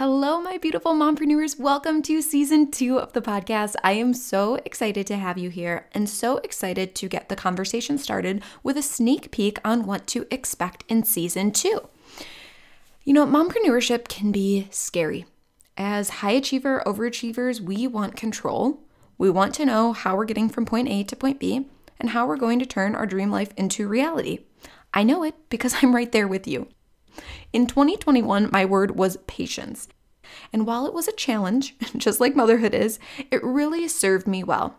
Hello, my beautiful mompreneurs. Welcome to season two of the podcast. I am so excited to have you here and so excited to get the conversation started with a sneak peek on what to expect in season two. You know, mompreneurship can be scary. As high achiever overachievers, we want control. We want to know how we're getting from point A to point B and how we're going to turn our dream life into reality. I know it because I'm right there with you. In 2021, my word was patience. And while it was a challenge, just like motherhood is, it really served me well.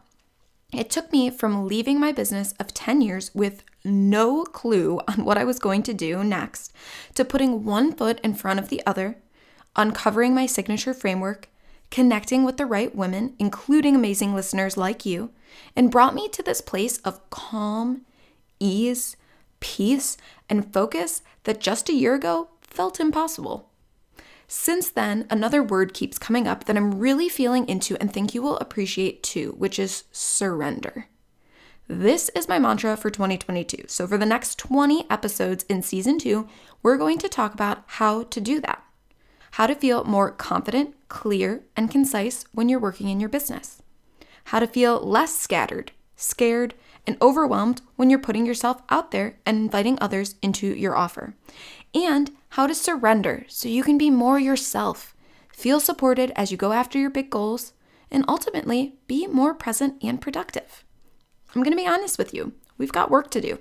It took me from leaving my business of 10 years with no clue on what I was going to do next to putting one foot in front of the other, uncovering my signature framework, connecting with the right women, including amazing listeners like you, and brought me to this place of calm, ease, peace, and focus that just a year ago felt impossible. Since then, another word keeps coming up that I'm really feeling into and think you will appreciate too, which is surrender. This is my mantra for 2022. So, for the next 20 episodes in season two, we're going to talk about how to do that. How to feel more confident, clear, and concise when you're working in your business. How to feel less scattered, scared, and overwhelmed when you're putting yourself out there and inviting others into your offer. And how to surrender so you can be more yourself, feel supported as you go after your big goals, and ultimately be more present and productive. I'm to be honest with you, we've got work to do,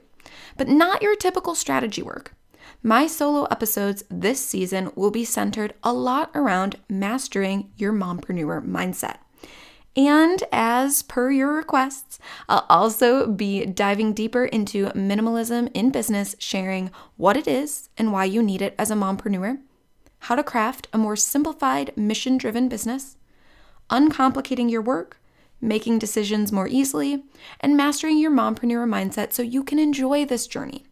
but not your typical strategy work. My solo episodes this season will be centered a lot around mastering your mompreneur mindset. And as per your requests, I'll also be diving deeper into minimalism in business, sharing what it is and why you need it as a mompreneur, how to craft a more simplified, mission driven business, uncomplicating your work, making decisions more easily, and mastering your mompreneur mindset so you can enjoy this journey.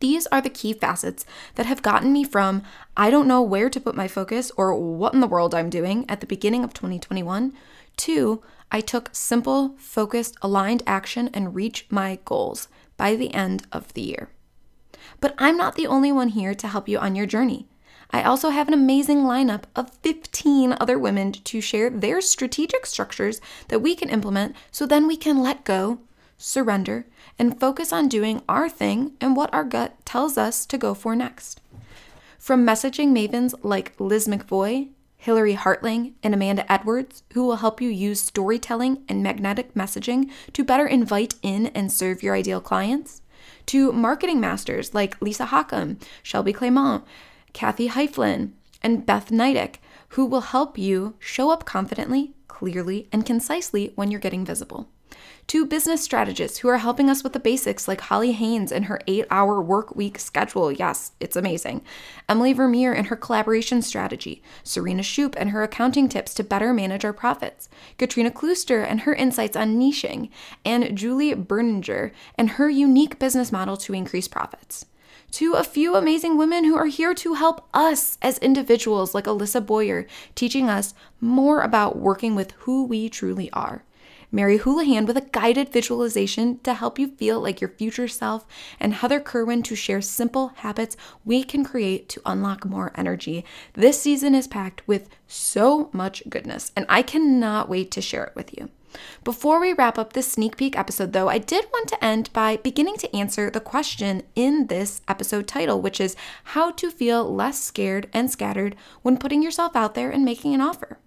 These are the key facets that have gotten me from I don't know where to put my focus or what in the world I'm doing at the beginning of 2021 to I took simple, focused, aligned action and reached my goals by the end of the year. But I'm not the only one here to help you on your journey. I also have an amazing lineup of 15 other women to share their strategic structures that we can implement so then we can let go, surrender, and focus on doing our thing and what our gut tells us to go for next. From messaging mavens like Liz McVoy, Hillary Hartling, and Amanda Edwards, who will help you use storytelling and magnetic messaging to better invite in and serve your ideal clients, to marketing masters like Lisa Hockham, Shelby Clement, Kathy Heiflin, and Beth Neidick, who will help you show up confidently, clearly, and concisely when you're getting visible to business strategists who are helping us with the basics, like Holly Haynes and her eight hour work week schedule. Yes, it's amazing. Emily Vermeer and her collaboration strategy, Serena Shoop and her accounting tips to better manage our profits, Katrina Klooster and her insights on niching, and Julie Berninger and her unique business model to increase profits to a few amazing women who are here to help us as individuals, like Alyssa Boyer, teaching us more about working with who we truly are. Mary Houlihan with a guided visualization to help you feel like your future self, and Heather Kerwin to share simple habits we can create to unlock more energy. This season is packed with so much goodness, and I cannot wait to share it with you. Before we wrap up this sneak peek episode, though, I did want to end by beginning to answer the question in this episode title, which is how to feel less scared and scattered when putting yourself out there and making an offer.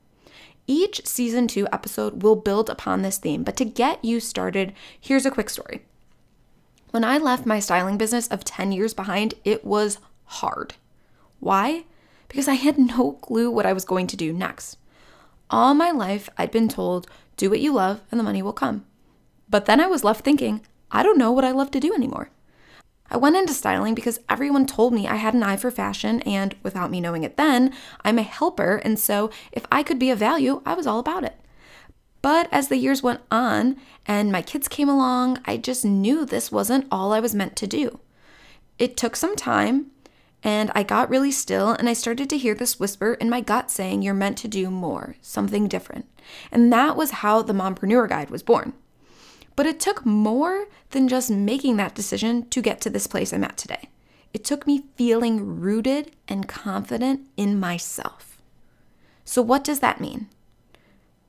Each season two episode will build upon this theme, but to get you started, here's a quick story. When I left my styling business of 10 years behind, it was hard. Why? Because I had no clue what I was going to do next. All my life, I'd been told, do what you love and the money will come. But then I was left thinking, I don't know what I love to do anymore. I went into styling because everyone told me I had an eye for fashion, and without me knowing it then, I'm a helper, and so if I could be of value, I was all about it. But as the years went on and my kids came along, I just knew this wasn't all I was meant to do. It took some time, and I got really still and I started to hear this whisper in my gut saying, You're meant to do more, something different. And that was how the Mompreneur Guide was born. But it took more than just making that decision to get to this place I'm at today. It took me feeling rooted and confident in myself. So, what does that mean?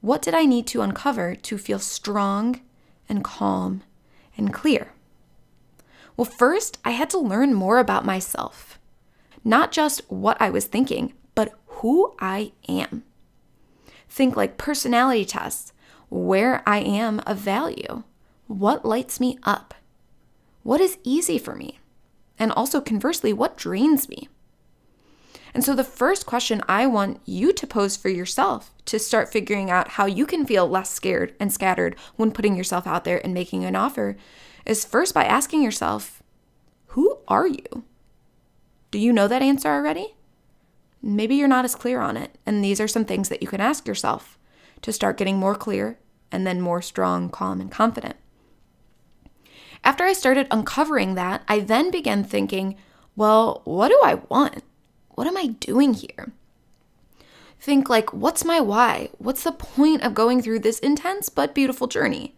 What did I need to uncover to feel strong and calm and clear? Well, first, I had to learn more about myself. Not just what I was thinking, but who I am. Think like personality tests, where I am of value, what lights me up, what is easy for me, and also conversely, what drains me. And so, the first question I want you to pose for yourself to start figuring out how you can feel less scared and scattered when putting yourself out there and making an offer is first by asking yourself, Who are you? Do you know that answer already? Maybe you're not as clear on it, and these are some things that you can ask yourself to start getting more clear and then more strong, calm, and confident. After I started uncovering that, I then began thinking, well, what do I want? What am I doing here? Think like, what's my why? What's the point of going through this intense but beautiful journey?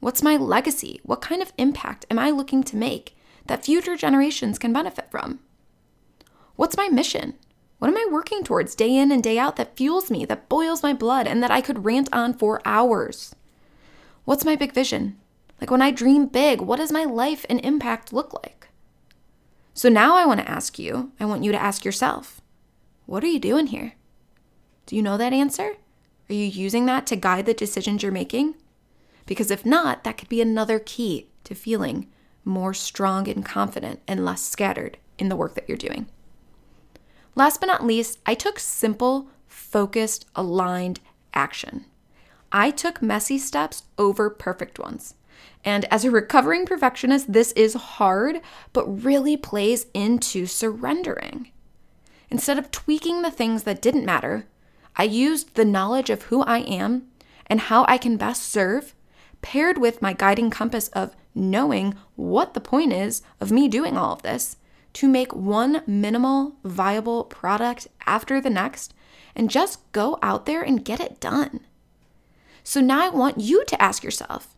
What's my legacy? What kind of impact am I looking to make that future generations can benefit from? What's my mission? What am I working towards day in and day out that fuels me, that boils my blood, and that I could rant on for hours? What's my big vision? Like when I dream big, what does my life and impact look like? So now I want to ask you, I want you to ask yourself, what are you doing here? Do you know that answer? Are you using that to guide the decisions you're making? Because if not, that could be another key to feeling more strong and confident and less scattered in the work that you're doing. Last but not least, I took simple, focused, aligned action. I took messy steps over perfect ones. And as a recovering perfectionist, this is hard, but really plays into surrendering. Instead of tweaking the things that didn't matter, I used the knowledge of who I am and how I can best serve, paired with my guiding compass of knowing what the point is of me doing all of this, to make one minimal, viable product after the next and just go out there and get it done. So now I want you to ask yourself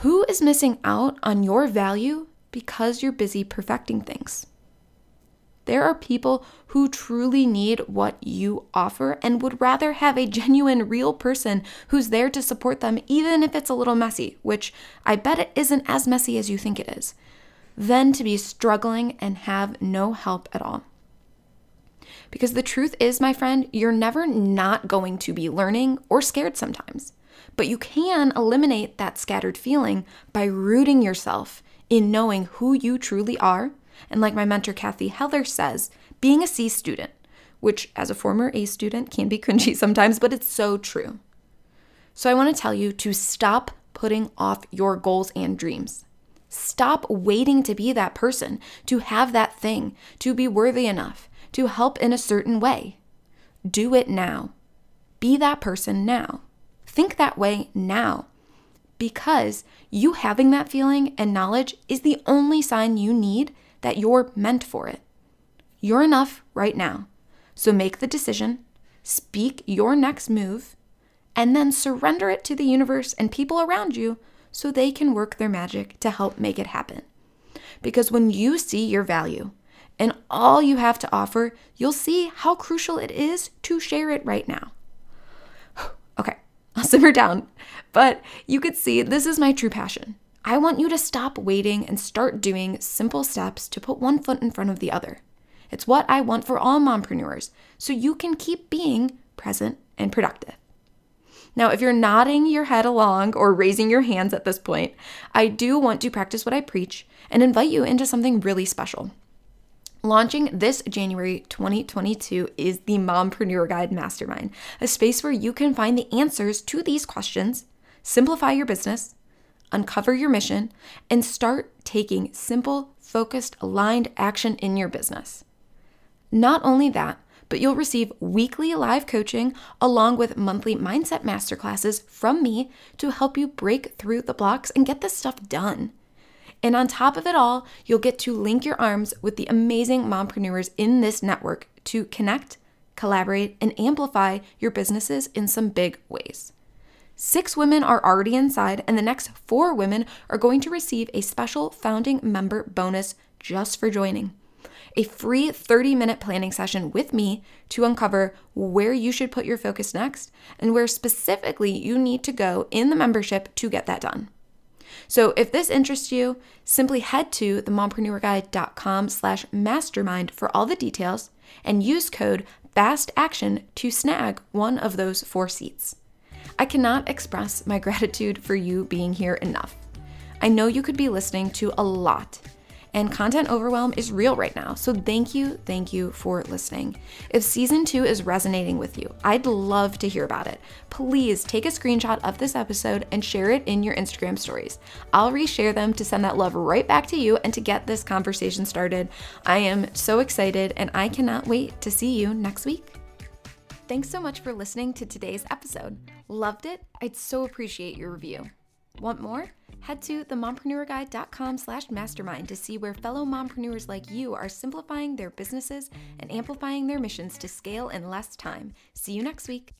who is missing out on your value because you're busy perfecting things? There are people who truly need what you offer and would rather have a genuine, real person who's there to support them, even if it's a little messy, which I bet it isn't as messy as you think it is, than to be struggling and have no help at all. Because the truth is, my friend, you're never not going to be learning or scared sometimes. But you can eliminate that scattered feeling by rooting yourself in knowing who you truly are. And like my mentor Cathy Heller says, being a C student, which as a former A student can be cringy sometimes, but it's so true. So I want to tell you to stop putting off your goals and dreams. Stop waiting to be that person, to have that thing, to be worthy enough, to help in a certain way. Do it now. Be that person now. Think that way now because you having that feeling and knowledge is the only sign you need that you're meant for it. You're enough right now. So make the decision, speak your next move, and then surrender it to the universe and people around you so they can work their magic to help make it happen. Because when you see your value and all you have to offer, you'll see how crucial it is to share it right now. I'll simmer down. But you could see this is my true passion. I want you to stop waiting and start doing simple steps to put one foot in front of the other. It's what I want for all mompreneurs, so you can keep being present and productive. Now, if you're nodding your head along or raising your hands at this point, I do want to practice what I preach and invite you into something really special. Launching this January 2022 is the Mompreneur Guide Mastermind, a space where you can find the answers to these questions, simplify your business, uncover your mission, and start taking simple, focused, aligned action in your business. Not only that, but you'll receive weekly live coaching along with monthly mindset masterclasses from me to help you break through the blocks and get this stuff done. And on top of it all, you'll get to link your arms with the amazing mompreneurs in this network to connect, collaborate, and amplify your businesses in some big ways. Six women are already inside, and the next four women are going to receive a special founding member bonus just for joining. A free 30 minute planning session with me to uncover where you should put your focus next and where specifically you need to go in the membership to get that done. So if this interests you, simply head to themompreneurguide.com slash mastermind for all the details and use code FASTACTION to snag one of those four seats. I cannot express my gratitude for you being here enough. I know you could be listening to a lot and content overwhelm is real right now. So thank you, thank you for listening. If season two is resonating with you, I'd love to hear about it. Please take a screenshot of this episode and share it in your Instagram stories. I'll reshare them to send that love right back to you and to get this conversation started. I am so excited and I cannot wait to see you next week. Thanks so much for listening to today's episode. Loved it? I'd so appreciate your review. Want more? Head to themompreneurguide.com slash mastermind to see where fellow mompreneurs like you are simplifying their businesses and amplifying their missions to scale in less time. See you next week.